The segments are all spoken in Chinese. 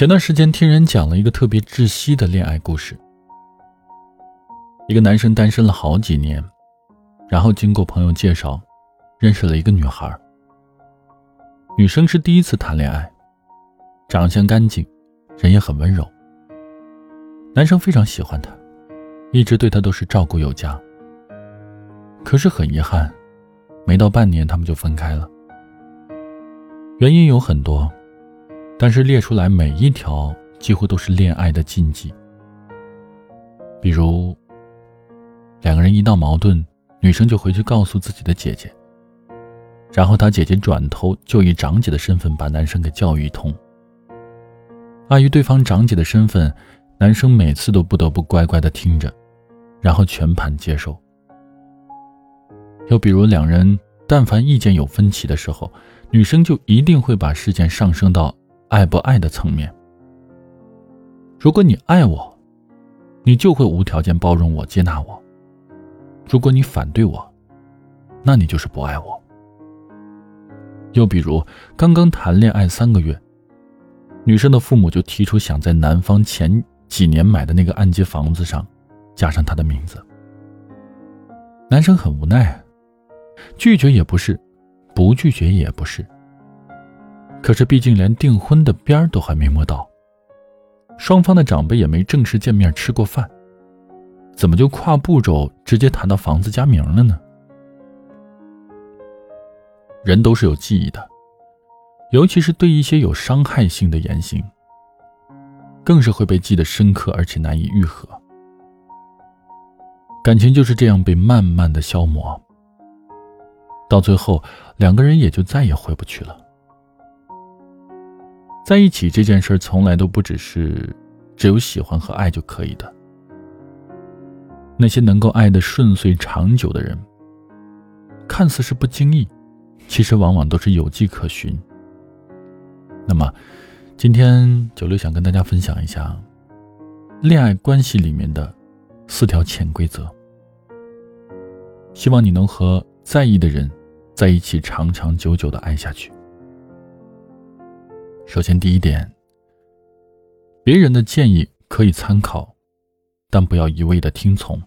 前段时间听人讲了一个特别窒息的恋爱故事。一个男生单身了好几年，然后经过朋友介绍，认识了一个女孩。女生是第一次谈恋爱，长相干净，人也很温柔。男生非常喜欢她，一直对她都是照顾有加。可是很遗憾，没到半年他们就分开了。原因有很多。但是列出来每一条几乎都是恋爱的禁忌，比如两个人一闹矛盾，女生就回去告诉自己的姐姐，然后她姐姐转头就以长姐的身份把男生给教育一通。碍于对方长姐的身份，男生每次都不得不乖乖的听着，然后全盘接受。又比如两人但凡意见有分歧的时候，女生就一定会把事件上升到。爱不爱的层面。如果你爱我，你就会无条件包容我、接纳我；如果你反对我，那你就是不爱我。又比如，刚刚谈恋爱三个月，女生的父母就提出想在男方前几年买的那个按揭房子上加上他的名字。男生很无奈，拒绝也不是，不拒绝也不是。可是，毕竟连订婚的边儿都还没摸到，双方的长辈也没正式见面吃过饭，怎么就跨步骤直接谈到房子加名了呢？人都是有记忆的，尤其是对一些有伤害性的言行，更是会被记得深刻而且难以愈合。感情就是这样被慢慢的消磨，到最后，两个人也就再也回不去了。在一起这件事从来都不只是只有喜欢和爱就可以的。那些能够爱的顺遂长久的人，看似是不经意，其实往往都是有迹可循。那么，今天九六想跟大家分享一下恋爱关系里面的四条潜规则，希望你能和在意的人在一起长长久久的爱下去。首先，第一点，别人的建议可以参考，但不要一味的听从。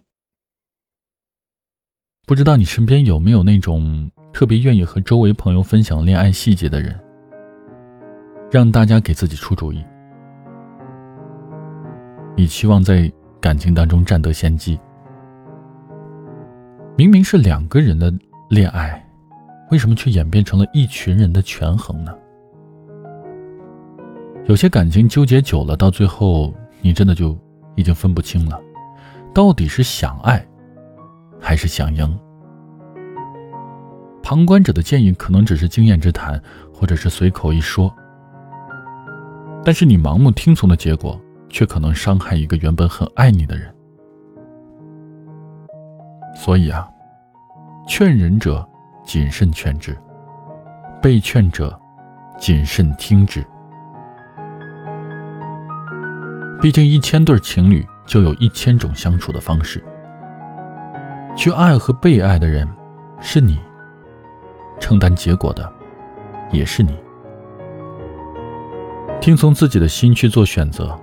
不知道你身边有没有那种特别愿意和周围朋友分享恋爱细节的人，让大家给自己出主意，你期望在感情当中占得先机。明明是两个人的恋爱，为什么却演变成了一群人的权衡呢？有些感情纠结久了，到最后你真的就已经分不清了，到底是想爱，还是想赢。旁观者的建议可能只是经验之谈，或者是随口一说，但是你盲目听从的结果，却可能伤害一个原本很爱你的人。所以啊，劝人者谨慎劝之，被劝者谨慎听之。毕竟，一千对情侣就有一千种相处的方式。去爱和被爱的人，是你；承担结果的，也是你。听从自己的心去做选择，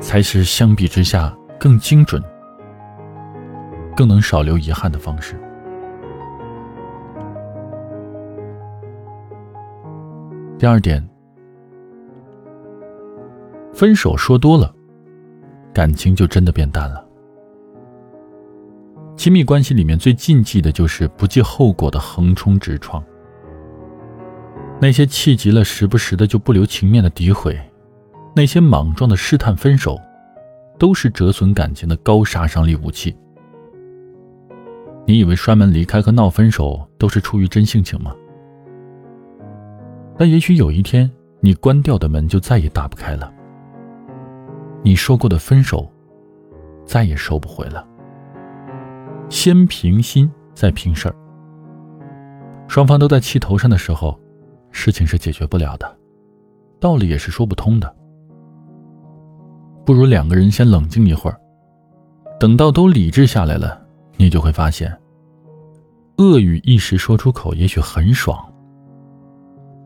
才是相比之下更精准、更能少留遗憾的方式。第二点。分手说多了，感情就真的变淡了。亲密关系里面最禁忌的就是不计后果的横冲直撞。那些气急了时不时的就不留情面的诋毁，那些莽撞的试探分手，都是折损感情的高杀伤力武器。你以为摔门离开和闹分手都是出于真性情吗？但也许有一天，你关掉的门就再也打不开了。你说过的分手，再也收不回了。先平心，再平事儿。双方都在气头上的时候，事情是解决不了的，道理也是说不通的。不如两个人先冷静一会儿，等到都理智下来了，你就会发现，恶语一时说出口也许很爽，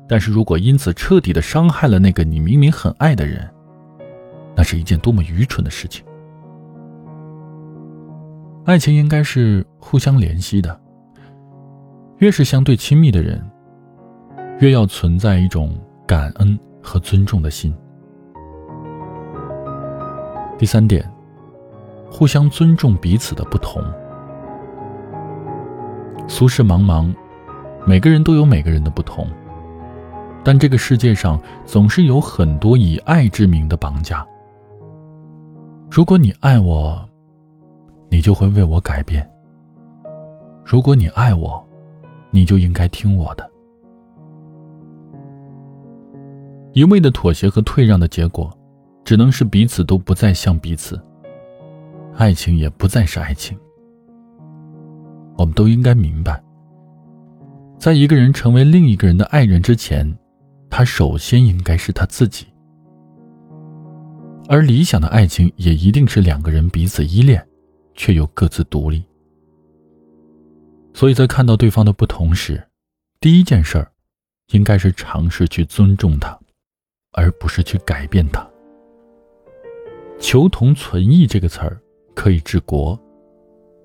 但是如果因此彻底的伤害了那个你明明很爱的人，那是一件多么愚蠢的事情。爱情应该是互相联系的，越是相对亲密的人，越要存在一种感恩和尊重的心。第三点，互相尊重彼此的不同。俗世茫茫，每个人都有每个人的不同，但这个世界上总是有很多以爱之名的绑架。如果你爱我，你就会为我改变；如果你爱我，你就应该听我的。一味的妥协和退让的结果。只能是彼此都不再像彼此，爱情也不再是爱情。我们都应该明白，在一个人成为另一个人的爱人之前，他首先应该是他自己。而理想的爱情也一定是两个人彼此依恋，却又各自独立。所以在看到对方的不同时，第一件事，应该是尝试去尊重他，而不是去改变他。求同存异这个词儿可以治国，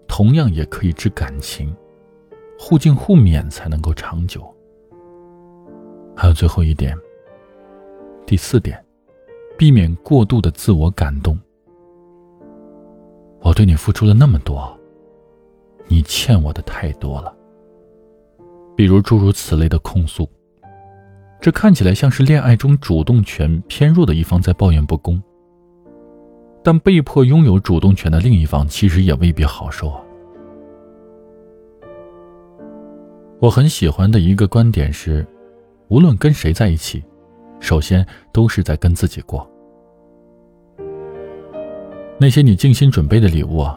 同样也可以治感情，互敬互勉才能够长久。还有最后一点，第四点，避免过度的自我感动。我对你付出了那么多，你欠我的太多了。比如诸如此类的控诉，这看起来像是恋爱中主动权偏弱的一方在抱怨不公。但被迫拥有主动权的另一方，其实也未必好受啊。我很喜欢的一个观点是，无论跟谁在一起，首先都是在跟自己过。那些你精心准备的礼物，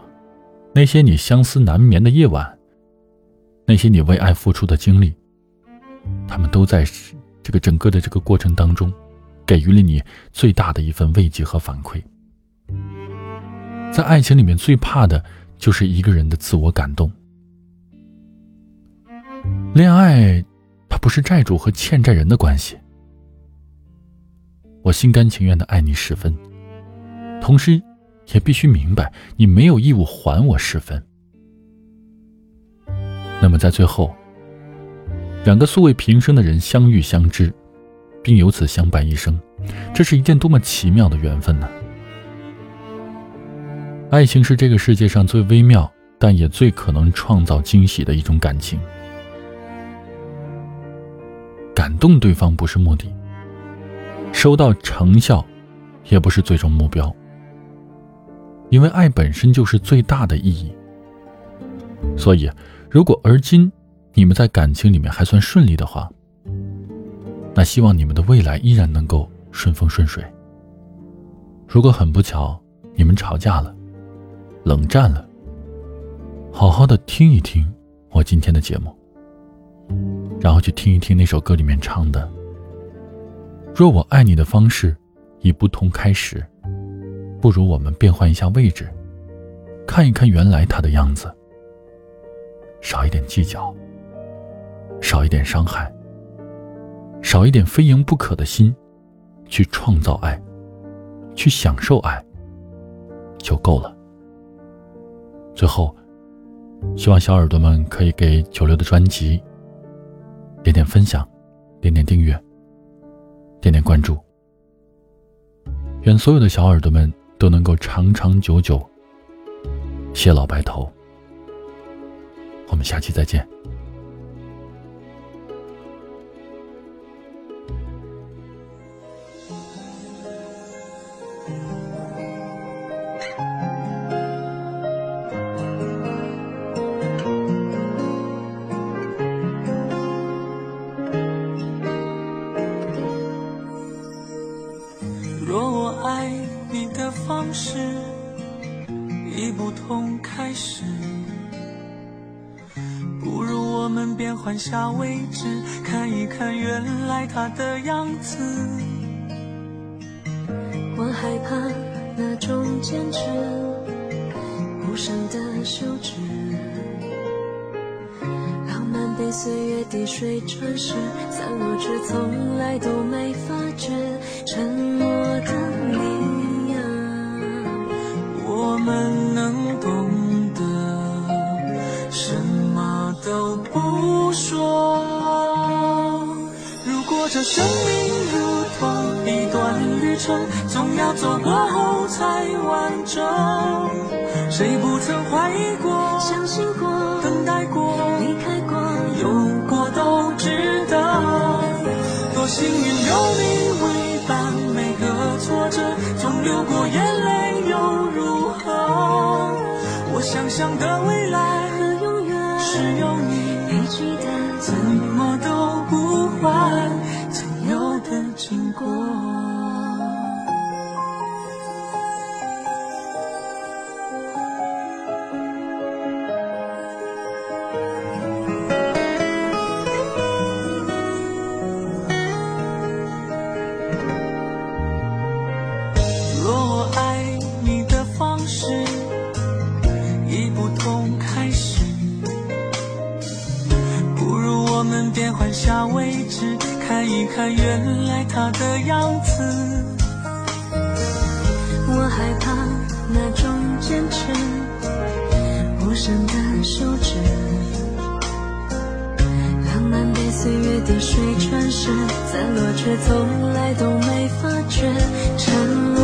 那些你相思难眠的夜晚，那些你为爱付出的精力，他们都在这个整个的这个过程当中，给予了你最大的一份慰藉和反馈。在爱情里面，最怕的就是一个人的自我感动。恋爱，它不是债主和欠债人的关系。我心甘情愿的爱你十分，同时，也必须明白，你没有义务还我十分。那么，在最后，两个素未平生的人相遇相知，并由此相伴一生，这是一件多么奇妙的缘分呢？爱情是这个世界上最微妙，但也最可能创造惊喜的一种感情。感动对方不是目的，收到成效，也不是最终目标。因为爱本身就是最大的意义。所以，如果而今你们在感情里面还算顺利的话，那希望你们的未来依然能够顺风顺水。如果很不巧，你们吵架了。冷战了，好好的听一听我今天的节目，然后去听一听那首歌里面唱的：“若我爱你的方式已不同开始，不如我们变换一下位置，看一看原来他的样子。少一点计较，少一点伤害，少一点非赢不可的心，去创造爱，去享受爱，就够了。”最后，希望小耳朵们可以给九六的专辑点点分享，点点订阅，点点关注。愿所有的小耳朵们都能够长长久久，谢老白头。我们下期再见。方式已不同开始，不如我们变换下位置，看一看原来他的样子。我害怕那种坚持，无声的休止，浪漫。被岁月滴水穿石，散落却从来都没发觉。沉默总要走过后才完整。谁不曾怀疑过、相信过、等待过、离开过、有过都值得。多幸运有你为伴，每个挫折总流过眼泪又如何？我想象的看原来他的样子。我害怕那种坚持，无声的休止，浪漫被岁月滴水穿石，散落却从来都没发觉。沉